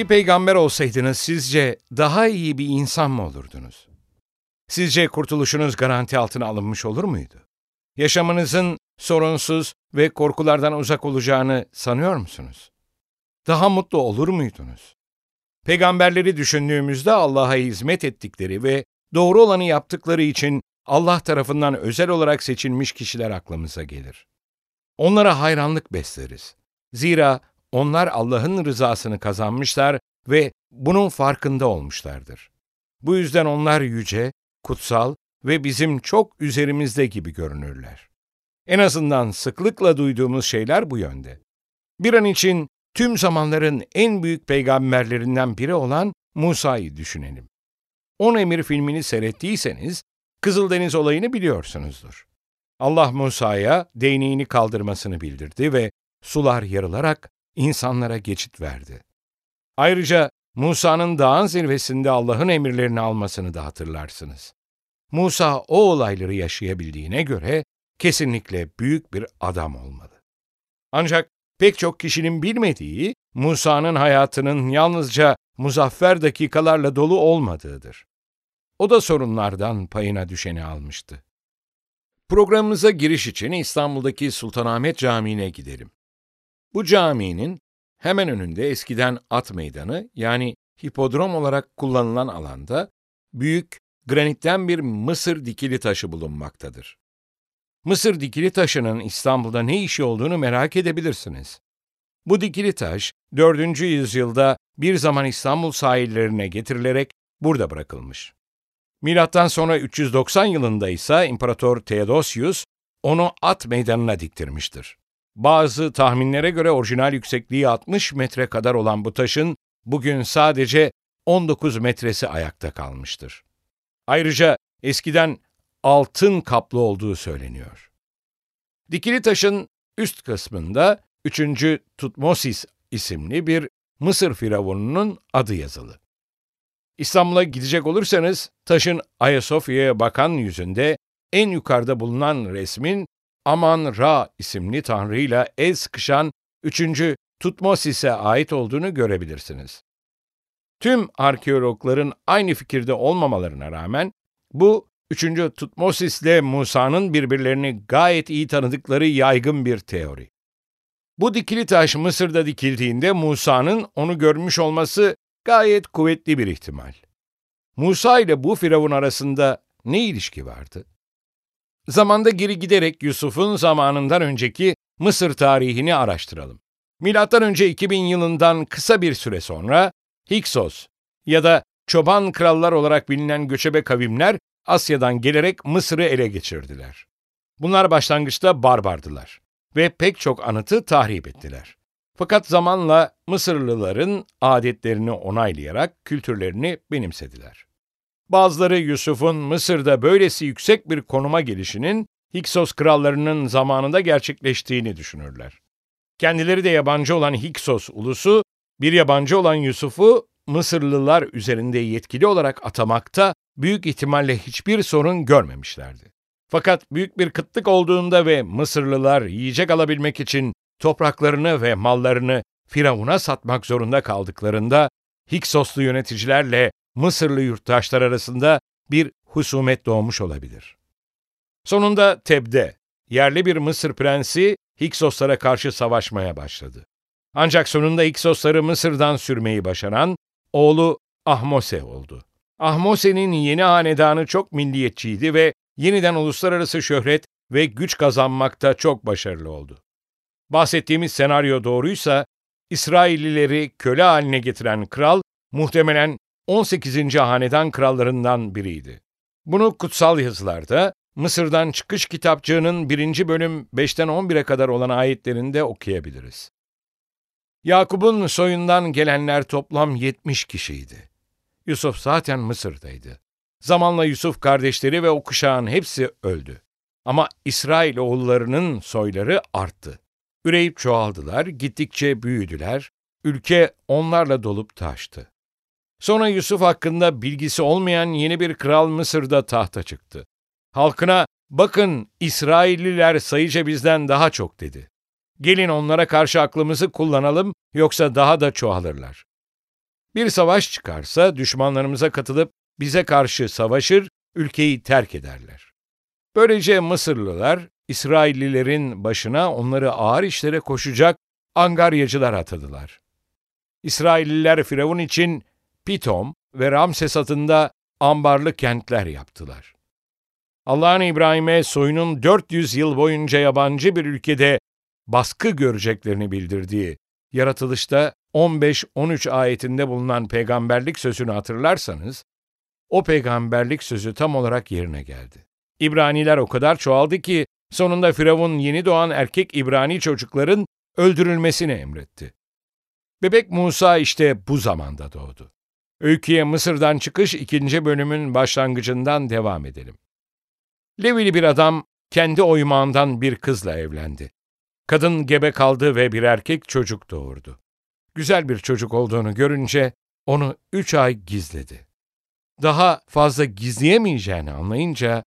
Bir peygamber olsaydınız sizce daha iyi bir insan mı olurdunuz? Sizce kurtuluşunuz garanti altına alınmış olur muydu? Yaşamınızın sorunsuz ve korkulardan uzak olacağını sanıyor musunuz? Daha mutlu olur muydunuz? Peygamberleri düşündüğümüzde Allah'a hizmet ettikleri ve doğru olanı yaptıkları için Allah tarafından özel olarak seçilmiş kişiler aklımıza gelir. Onlara hayranlık besleriz. Zira onlar Allah'ın rızasını kazanmışlar ve bunun farkında olmuşlardır. Bu yüzden onlar yüce, kutsal ve bizim çok üzerimizde gibi görünürler. En azından sıklıkla duyduğumuz şeyler bu yönde. Bir an için tüm zamanların en büyük peygamberlerinden biri olan Musa'yı düşünelim. On Emir filmini seyrettiyseniz Kızıldeniz olayını biliyorsunuzdur. Allah Musa'ya değneğini kaldırmasını bildirdi ve sular yarılarak insanlara geçit verdi. Ayrıca Musa'nın dağın zirvesinde Allah'ın emirlerini almasını da hatırlarsınız. Musa o olayları yaşayabildiğine göre kesinlikle büyük bir adam olmalı. Ancak pek çok kişinin bilmediği Musa'nın hayatının yalnızca muzaffer dakikalarla dolu olmadığıdır. O da sorunlardan payına düşeni almıştı. Programımıza giriş için İstanbul'daki Sultanahmet Camii'ne gidelim. Bu caminin hemen önünde eskiden at meydanı yani hipodrom olarak kullanılan alanda büyük granitten bir Mısır dikili taşı bulunmaktadır. Mısır dikili taşının İstanbul'da ne işi olduğunu merak edebilirsiniz. Bu dikili taş 4. yüzyılda bir zaman İstanbul sahillerine getirilerek burada bırakılmış. Milattan sonra 390 yılında ise İmparator Theodosius onu at meydanına diktirmiştir. Bazı tahminlere göre orijinal yüksekliği 60 metre kadar olan bu taşın bugün sadece 19 metresi ayakta kalmıştır. Ayrıca eskiden altın kaplı olduğu söyleniyor. Dikili taşın üst kısmında 3. Tutmosis isimli bir Mısır firavununun adı yazılı. İstanbul'a gidecek olursanız taşın Ayasofya'ya bakan yüzünde en yukarıda bulunan resmin Aman Ra isimli tanrıyla el sıkışan 3. Tutmosis'e ait olduğunu görebilirsiniz. Tüm arkeologların aynı fikirde olmamalarına rağmen bu 3. Tutmosis ile Musa'nın birbirlerini gayet iyi tanıdıkları yaygın bir teori. Bu dikili taş Mısır'da dikildiğinde Musa'nın onu görmüş olması gayet kuvvetli bir ihtimal. Musa ile bu firavun arasında ne ilişki vardı? Zamanda geri giderek Yusuf'un zamanından önceki Mısır tarihini araştıralım. Milattan önce 2000 yılından kısa bir süre sonra Hiksos ya da çoban krallar olarak bilinen göçebe kavimler Asya'dan gelerek Mısır'ı ele geçirdiler. Bunlar başlangıçta barbardılar ve pek çok anıtı tahrip ettiler. Fakat zamanla Mısırlıların adetlerini onaylayarak kültürlerini benimsediler. Bazıları Yusuf'un Mısır'da böylesi yüksek bir konuma gelişinin Hiksos krallarının zamanında gerçekleştiğini düşünürler. Kendileri de yabancı olan Hiksos ulusu, bir yabancı olan Yusuf'u Mısırlılar üzerinde yetkili olarak atamakta büyük ihtimalle hiçbir sorun görmemişlerdi. Fakat büyük bir kıtlık olduğunda ve Mısırlılar yiyecek alabilmek için topraklarını ve mallarını Firavun'a satmak zorunda kaldıklarında Hiksoslu yöneticilerle Mısırlı yurttaşlar arasında bir husumet doğmuş olabilir. Sonunda Teb'de yerli bir Mısır prensi Hiksoslara karşı savaşmaya başladı. Ancak sonunda Hiksosları Mısır'dan sürmeyi başaran oğlu Ahmose oldu. Ahmose'nin yeni hanedanı çok milliyetçiydi ve yeniden uluslararası şöhret ve güç kazanmakta çok başarılı oldu. Bahsettiğimiz senaryo doğruysa, İsraillileri köle haline getiren kral muhtemelen 18. hanedan krallarından biriydi. Bunu kutsal yazılarda Mısır'dan çıkış kitapçığının 1. bölüm 5'ten 11'e kadar olan ayetlerinde okuyabiliriz. Yakup'un soyundan gelenler toplam 70 kişiydi. Yusuf zaten Mısır'daydı. Zamanla Yusuf kardeşleri ve o kuşağın hepsi öldü. Ama İsrail oğullarının soyları arttı. Üreyip çoğaldılar, gittikçe büyüdüler, ülke onlarla dolup taştı. Sonra Yusuf hakkında bilgisi olmayan yeni bir kral Mısır'da tahta çıktı. Halkına, bakın İsrailliler sayıca bizden daha çok dedi. Gelin onlara karşı aklımızı kullanalım, yoksa daha da çoğalırlar. Bir savaş çıkarsa düşmanlarımıza katılıp bize karşı savaşır, ülkeyi terk ederler. Böylece Mısırlılar, İsraillilerin başına onları ağır işlere koşacak angaryacılar atadılar. İsrailliler Firavun için Pitom ve Ramses adında ambarlı kentler yaptılar. Allah'ın İbrahim'e soyunun 400 yıl boyunca yabancı bir ülkede baskı göreceklerini bildirdiği, yaratılışta 15-13 ayetinde bulunan peygamberlik sözünü hatırlarsanız, o peygamberlik sözü tam olarak yerine geldi. İbraniler o kadar çoğaldı ki sonunda Firavun yeni doğan erkek İbrani çocukların öldürülmesini emretti. Bebek Musa işte bu zamanda doğdu. Öyküye Mısır'dan çıkış ikinci bölümün başlangıcından devam edelim. Levili bir adam kendi oymağından bir kızla evlendi. Kadın gebe kaldı ve bir erkek çocuk doğurdu. Güzel bir çocuk olduğunu görünce onu üç ay gizledi. Daha fazla gizleyemeyeceğini anlayınca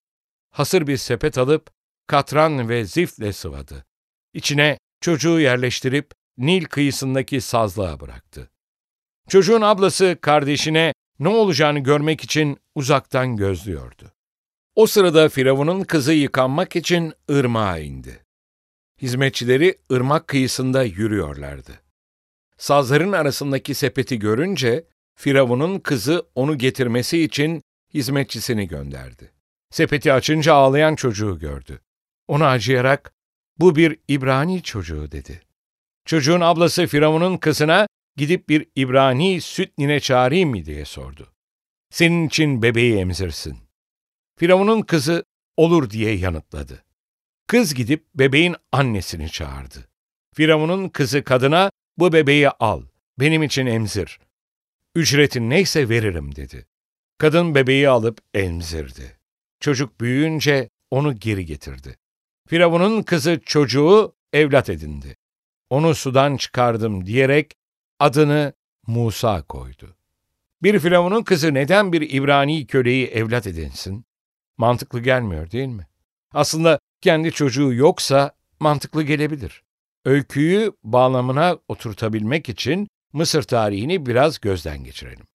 hasır bir sepet alıp katran ve zifle sıvadı. İçine çocuğu yerleştirip Nil kıyısındaki sazlığa bıraktı. Çocuğun ablası kardeşine ne olacağını görmek için uzaktan gözlüyordu. O sırada Firavun'un kızı yıkanmak için ırmağa indi. Hizmetçileri ırmak kıyısında yürüyorlardı. Sazların arasındaki sepeti görünce Firavun'un kızı onu getirmesi için hizmetçisini gönderdi. Sepeti açınca ağlayan çocuğu gördü. Ona acıyarak, bu bir İbrani çocuğu dedi. Çocuğun ablası Firavun'un kızına gidip bir İbrani süt nine çağırayım mı diye sordu. Senin için bebeği emzirsin. Firavun'un kızı olur diye yanıtladı. Kız gidip bebeğin annesini çağırdı. Firavun'un kızı kadına bu bebeği al, benim için emzir. Ücretin neyse veririm dedi. Kadın bebeği alıp emzirdi. Çocuk büyüyünce onu geri getirdi. Firavun'un kızı çocuğu evlat edindi. Onu sudan çıkardım diyerek adını Musa koydu. Bir Firavun'un kızı neden bir İbrani köleyi evlat edinsin? Mantıklı gelmiyor değil mi? Aslında kendi çocuğu yoksa mantıklı gelebilir. Öyküyü bağlamına oturtabilmek için Mısır tarihini biraz gözden geçirelim.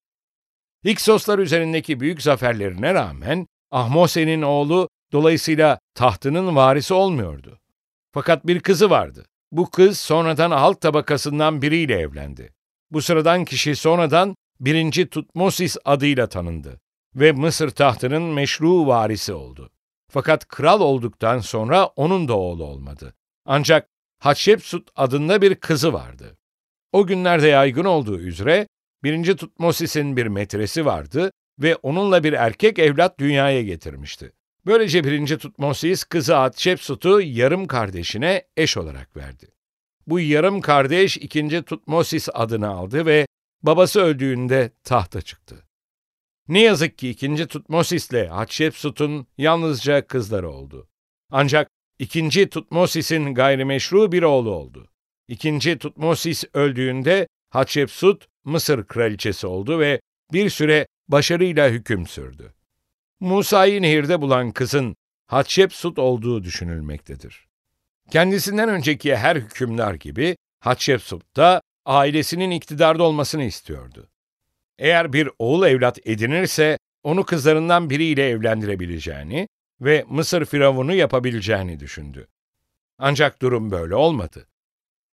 Hiksoslar üzerindeki büyük zaferlerine rağmen Ahmose'nin oğlu dolayısıyla tahtının varisi olmuyordu. Fakat bir kızı vardı. Bu kız sonradan halk tabakasından biriyle evlendi. Bu sıradan kişi sonradan birinci Tutmosis adıyla tanındı ve Mısır tahtının meşru varisi oldu. Fakat kral olduktan sonra onun da oğlu olmadı. Ancak Hatshepsut adında bir kızı vardı. O günlerde yaygın olduğu üzere birinci Tutmosis'in bir metresi vardı ve onunla bir erkek evlat dünyaya getirmişti. Böylece birinci Tutmosis kızı Hatshepsut'u yarım kardeşine eş olarak verdi. Bu yarım kardeş ikinci Tutmosis adını aldı ve babası öldüğünde tahta çıktı. Ne yazık ki ikinci Tutmosis ile Hatshepsut'un yalnızca kızları oldu. Ancak ikinci Tutmosis'in gayrimeşru bir oğlu oldu. İkinci Tutmosis öldüğünde Hatshepsut Mısır kraliçesi oldu ve bir süre başarıyla hüküm sürdü. Musa'yı nehirde bulan kızın Hatshepsut olduğu düşünülmektedir. Kendisinden önceki her hükümdar gibi Hatshepsut da ailesinin iktidarda olmasını istiyordu. Eğer bir oğul evlat edinirse onu kızlarından biriyle evlendirebileceğini ve Mısır firavunu yapabileceğini düşündü. Ancak durum böyle olmadı.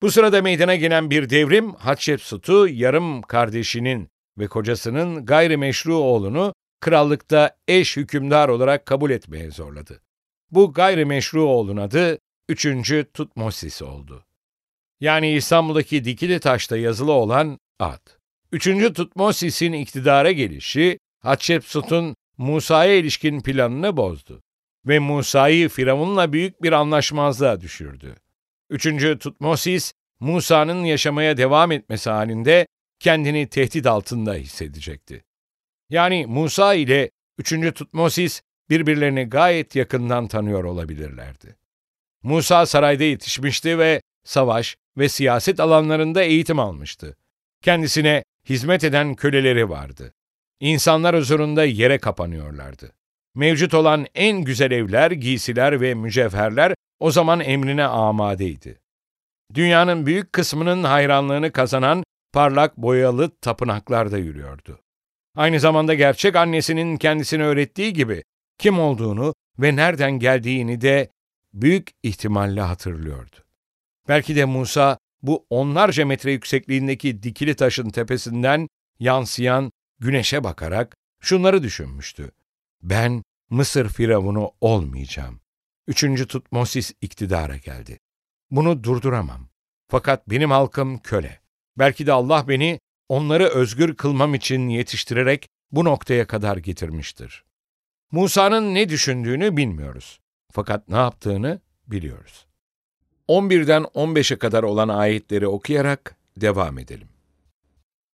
Bu sırada meydana gelen bir devrim Hatshepsut'u yarım kardeşinin ve kocasının gayrimeşru oğlunu krallıkta eş hükümdar olarak kabul etmeye zorladı. Bu gayrimeşru oğlun adı 3. Tutmosis oldu. Yani İstanbul'daki dikili taşta yazılı olan ad. 3. Tutmosis'in iktidara gelişi Hatshepsut'un Musa'ya ilişkin planını bozdu ve Musa'yı Firavun'la büyük bir anlaşmazlığa düşürdü. 3. Tutmosis Musa'nın yaşamaya devam etmesi halinde kendini tehdit altında hissedecekti. Yani Musa ile 3. Tutmosis birbirlerini gayet yakından tanıyor olabilirlerdi. Musa sarayda yetişmişti ve savaş ve siyaset alanlarında eğitim almıştı. Kendisine hizmet eden köleleri vardı. İnsanlar huzurunda yere kapanıyorlardı. Mevcut olan en güzel evler, giysiler ve mücevherler o zaman emrine amadeydi. Dünyanın büyük kısmının hayranlığını kazanan parlak boyalı tapınaklarda yürüyordu. Aynı zamanda gerçek annesinin kendisine öğrettiği gibi kim olduğunu ve nereden geldiğini de büyük ihtimalle hatırlıyordu. Belki de Musa bu onlarca metre yüksekliğindeki dikili taşın tepesinden yansıyan güneşe bakarak şunları düşünmüştü. Ben Mısır firavunu olmayacağım. Üçüncü Tutmosis iktidara geldi. Bunu durduramam. Fakat benim halkım köle. Belki de Allah beni onları özgür kılmam için yetiştirerek bu noktaya kadar getirmiştir. Musa'nın ne düşündüğünü bilmiyoruz. Fakat ne yaptığını biliyoruz. 11'den 15'e kadar olan ayetleri okuyarak devam edelim.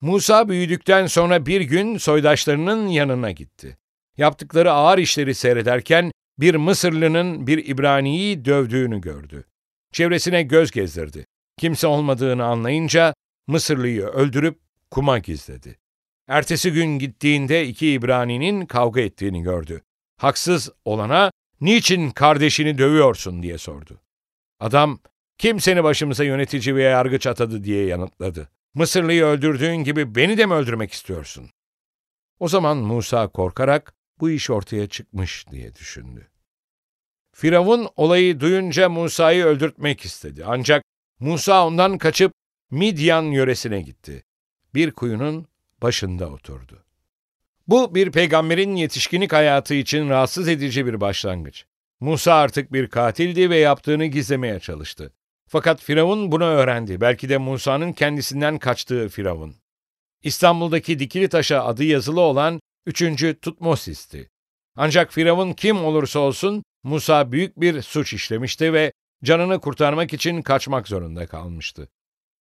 Musa büyüdükten sonra bir gün soydaşlarının yanına gitti. Yaptıkları ağır işleri seyrederken bir Mısırlı'nın bir İbrani'yi dövdüğünü gördü. Çevresine göz gezdirdi. Kimse olmadığını anlayınca Mısırlıyı öldürüp kuma gizledi. Ertesi gün gittiğinde iki İbrani'nin kavga ettiğini gördü. Haksız olana niçin kardeşini dövüyorsun diye sordu. Adam kim seni başımıza yönetici ve yargıç atadı diye yanıtladı. Mısırlıyı öldürdüğün gibi beni de mi öldürmek istiyorsun? O zaman Musa korkarak bu iş ortaya çıkmış diye düşündü. Firavun olayı duyunca Musa'yı öldürtmek istedi. Ancak Musa ondan kaçıp Midyan yöresine gitti. Bir kuyunun başında oturdu. Bu bir peygamberin yetişkinlik hayatı için rahatsız edici bir başlangıç. Musa artık bir katildi ve yaptığını gizlemeye çalıştı. Fakat Firavun bunu öğrendi. Belki de Musa'nın kendisinden kaçtığı Firavun. İstanbul'daki dikili taşa adı yazılı olan 3. Tutmosis'ti. Ancak Firavun kim olursa olsun Musa büyük bir suç işlemişti ve canını kurtarmak için kaçmak zorunda kalmıştı.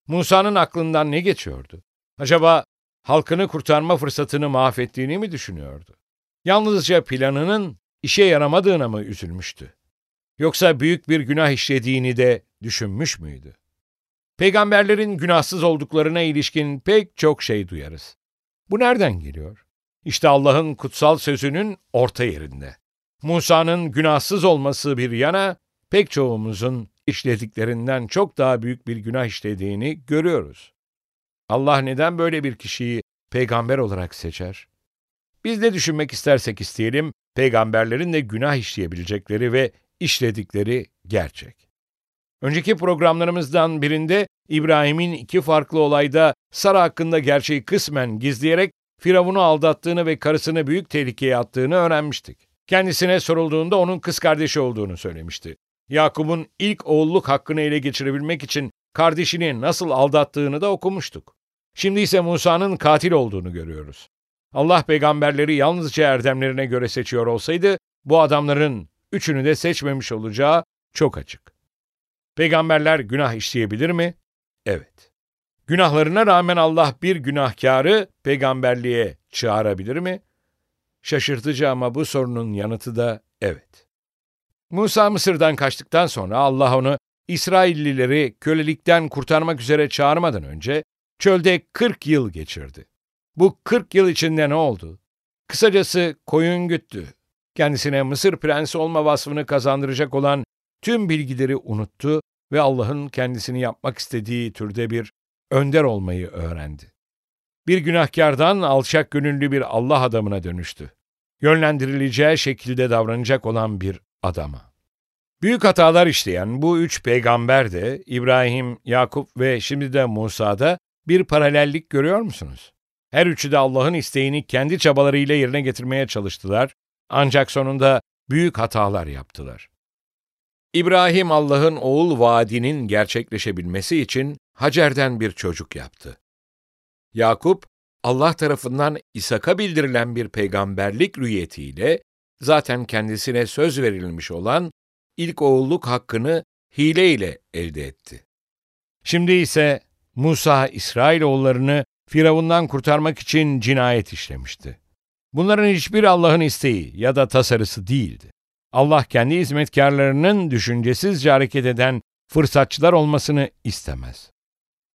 Musa'nın aklından ne geçiyordu? Acaba halkını kurtarma fırsatını mahvettiğini mi düşünüyordu? Yalnızca planının işe yaramadığına mı üzülmüştü? Yoksa büyük bir günah işlediğini de düşünmüş müydü? Peygamberlerin günahsız olduklarına ilişkin pek çok şey duyarız. Bu nereden geliyor? İşte Allah'ın kutsal sözünün orta yerinde. Musa'nın günahsız olması bir yana, pek çoğumuzun işlediklerinden çok daha büyük bir günah işlediğini görüyoruz. Allah neden böyle bir kişiyi peygamber olarak seçer? Biz ne düşünmek istersek isteyelim, peygamberlerin de günah işleyebilecekleri ve işledikleri gerçek. Önceki programlarımızdan birinde İbrahim'in iki farklı olayda Sara hakkında gerçeği kısmen gizleyerek Firavun'u aldattığını ve karısını büyük tehlikeye attığını öğrenmiştik. Kendisine sorulduğunda onun kız kardeşi olduğunu söylemişti. Yakup'un ilk oğulluk hakkını ele geçirebilmek için kardeşini nasıl aldattığını da okumuştuk. Şimdi ise Musa'nın katil olduğunu görüyoruz. Allah peygamberleri yalnızca erdemlerine göre seçiyor olsaydı, bu adamların üçünü de seçmemiş olacağı çok açık. Peygamberler günah işleyebilir mi? Evet. Günahlarına rağmen Allah bir günahkarı peygamberliğe çağırabilir mi? Şaşırtıcı ama bu sorunun yanıtı da evet. Musa Mısır'dan kaçtıktan sonra Allah onu İsraillileri kölelikten kurtarmak üzere çağırmadan önce çölde 40 yıl geçirdi. Bu 40 yıl içinde ne oldu? Kısacası koyun güttü. Kendisine Mısır prensi olma vasfını kazandıracak olan tüm bilgileri unuttu ve Allah'ın kendisini yapmak istediği türde bir önder olmayı öğrendi. Bir günahkardan alçak gönüllü bir Allah adamına dönüştü. Yönlendirileceği şekilde davranacak olan bir adama. Büyük hatalar işleyen bu üç peygamber de İbrahim, Yakup ve şimdi de Musa'da bir paralellik görüyor musunuz? Her üçü de Allah'ın isteğini kendi çabalarıyla yerine getirmeye çalıştılar ancak sonunda büyük hatalar yaptılar. İbrahim Allah'ın oğul vaadinin gerçekleşebilmesi için Hacer'den bir çocuk yaptı. Yakup, Allah tarafından İshak'a bildirilen bir peygamberlik rüyetiyle zaten kendisine söz verilmiş olan ilk oğulluk hakkını hile ile elde etti. Şimdi ise Musa İsrailoğullarını Firavundan kurtarmak için cinayet işlemişti. Bunların hiçbir Allah'ın isteği ya da tasarısı değildi. Allah kendi hizmetkarlarının düşüncesizce hareket eden fırsatçılar olmasını istemez.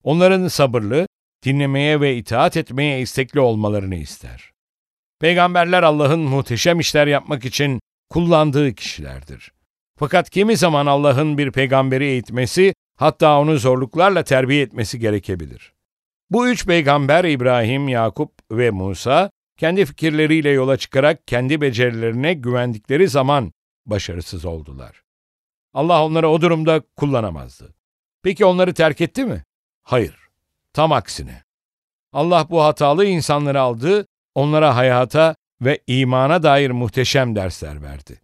Onların sabırlı, dinlemeye ve itaat etmeye istekli olmalarını ister. Peygamberler Allah'ın muhteşem işler yapmak için kullandığı kişilerdir. Fakat kimi zaman Allah'ın bir peygamberi eğitmesi, hatta onu zorluklarla terbiye etmesi gerekebilir. Bu üç peygamber İbrahim, Yakup ve Musa, kendi fikirleriyle yola çıkarak kendi becerilerine güvendikleri zaman başarısız oldular. Allah onları o durumda kullanamazdı. Peki onları terk etti mi? Hayır. Tam aksine. Allah bu hatalı insanları aldı, onlara hayata ve imana dair muhteşem dersler verdi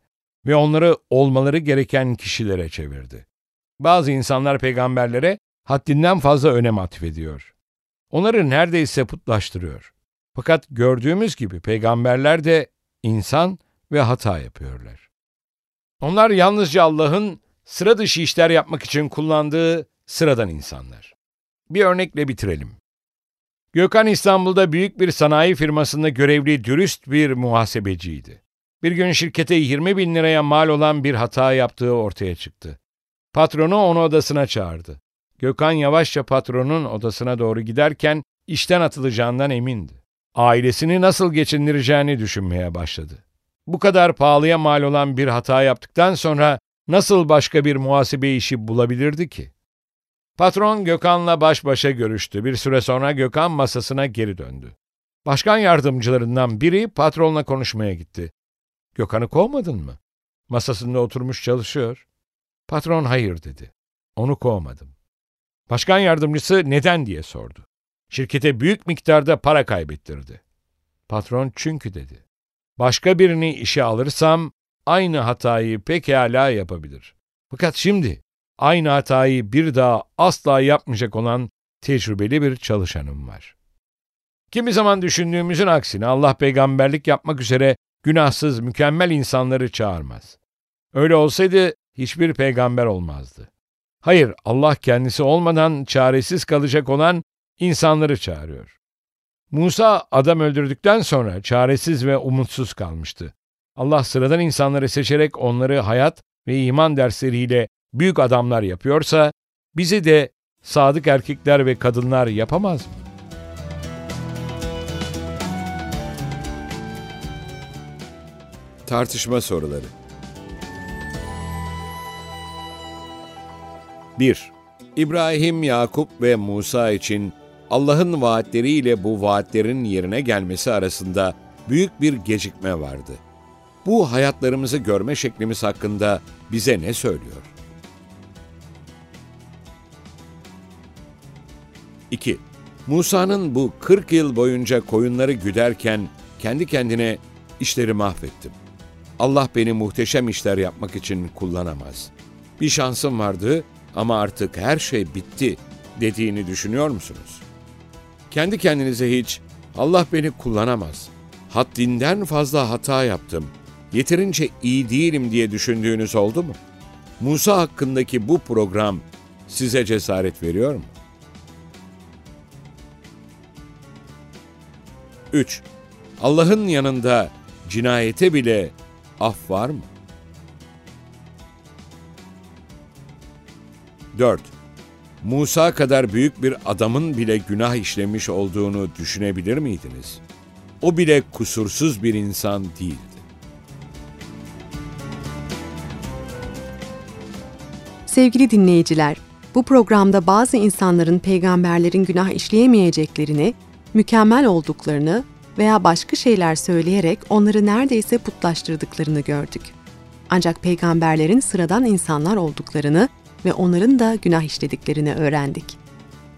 ve onları olmaları gereken kişilere çevirdi. Bazı insanlar peygamberlere haddinden fazla önem atfediyor. Onları neredeyse putlaştırıyor. Fakat gördüğümüz gibi peygamberler de insan ve hata yapıyorlar. Onlar yalnızca Allah'ın sıra dışı işler yapmak için kullandığı sıradan insanlar. Bir örnekle bitirelim. Gökhan İstanbul'da büyük bir sanayi firmasında görevli dürüst bir muhasebeciydi. Bir gün şirkete 20 bin liraya mal olan bir hata yaptığı ortaya çıktı. Patronu onu odasına çağırdı. Gökhan yavaşça patronun odasına doğru giderken işten atılacağından emindi. Ailesini nasıl geçindireceğini düşünmeye başladı. Bu kadar pahalıya mal olan bir hata yaptıktan sonra nasıl başka bir muhasebe işi bulabilirdi ki? Patron Gökhan'la baş başa görüştü. Bir süre sonra Gökhan masasına geri döndü. Başkan yardımcılarından biri patronla konuşmaya gitti. Gökhan'ı kovmadın mı? Masasında oturmuş çalışıyor. Patron hayır dedi. Onu kovmadım. Başkan yardımcısı neden diye sordu. Şirkete büyük miktarda para kaybettirdi. Patron çünkü dedi. Başka birini işe alırsam aynı hatayı pekala yapabilir. Fakat şimdi aynı hatayı bir daha asla yapmayacak olan tecrübeli bir çalışanım var. Kimi zaman düşündüğümüzün aksine Allah peygamberlik yapmak üzere günahsız, mükemmel insanları çağırmaz. Öyle olsaydı hiçbir peygamber olmazdı. Hayır, Allah kendisi olmadan çaresiz kalacak olan insanları çağırıyor. Musa adam öldürdükten sonra çaresiz ve umutsuz kalmıştı. Allah sıradan insanları seçerek onları hayat ve iman dersleriyle büyük adamlar yapıyorsa, bizi de sadık erkekler ve kadınlar yapamaz mı? Tartışma soruları 1. İbrahim, Yakup ve Musa için Allah'ın vaatleriyle bu vaatlerin yerine gelmesi arasında büyük bir gecikme vardı. Bu hayatlarımızı görme şeklimiz hakkında bize ne söylüyor? 2. Musa'nın bu 40 yıl boyunca koyunları güderken kendi kendine işleri mahvettim. Allah beni muhteşem işler yapmak için kullanamaz. Bir şansım vardı ama artık her şey bitti dediğini düşünüyor musunuz? Kendi kendinize hiç Allah beni kullanamaz. Haddinden fazla hata yaptım. Yeterince iyi değilim diye düşündüğünüz oldu mu? Musa hakkındaki bu program size cesaret veriyor mu? 3. Allah'ın yanında cinayete bile af var mı? 4. Musa kadar büyük bir adamın bile günah işlemiş olduğunu düşünebilir miydiniz? O bile kusursuz bir insan değildi. Sevgili dinleyiciler, bu programda bazı insanların peygamberlerin günah işleyemeyeceklerini, mükemmel olduklarını veya başka şeyler söyleyerek onları neredeyse putlaştırdıklarını gördük. Ancak peygamberlerin sıradan insanlar olduklarını ve onların da günah işlediklerini öğrendik.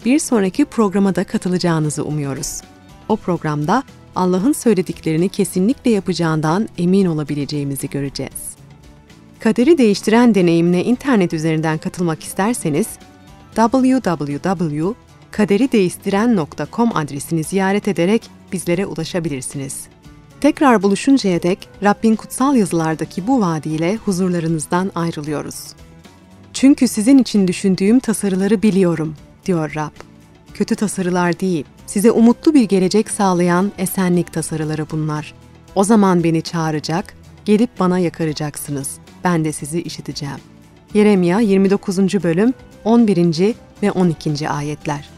Bir sonraki programa da katılacağınızı umuyoruz. O programda Allah'ın söylediklerini kesinlikle yapacağından emin olabileceğimizi göreceğiz. Kaderi değiştiren deneyimine internet üzerinden katılmak isterseniz www.kaderideistiren.com adresini ziyaret ederek bizlere ulaşabilirsiniz. Tekrar buluşuncaya dek Rabbin kutsal yazılardaki bu vaadiyle huzurlarınızdan ayrılıyoruz. Çünkü sizin için düşündüğüm tasarıları biliyorum. diyor Rab. Kötü tasarılar değil, size umutlu bir gelecek sağlayan esenlik tasarıları bunlar. O zaman beni çağıracak, gelip bana yakaracaksınız. Ben de sizi işiteceğim. Yeremya 29. bölüm 11. ve 12. ayetler.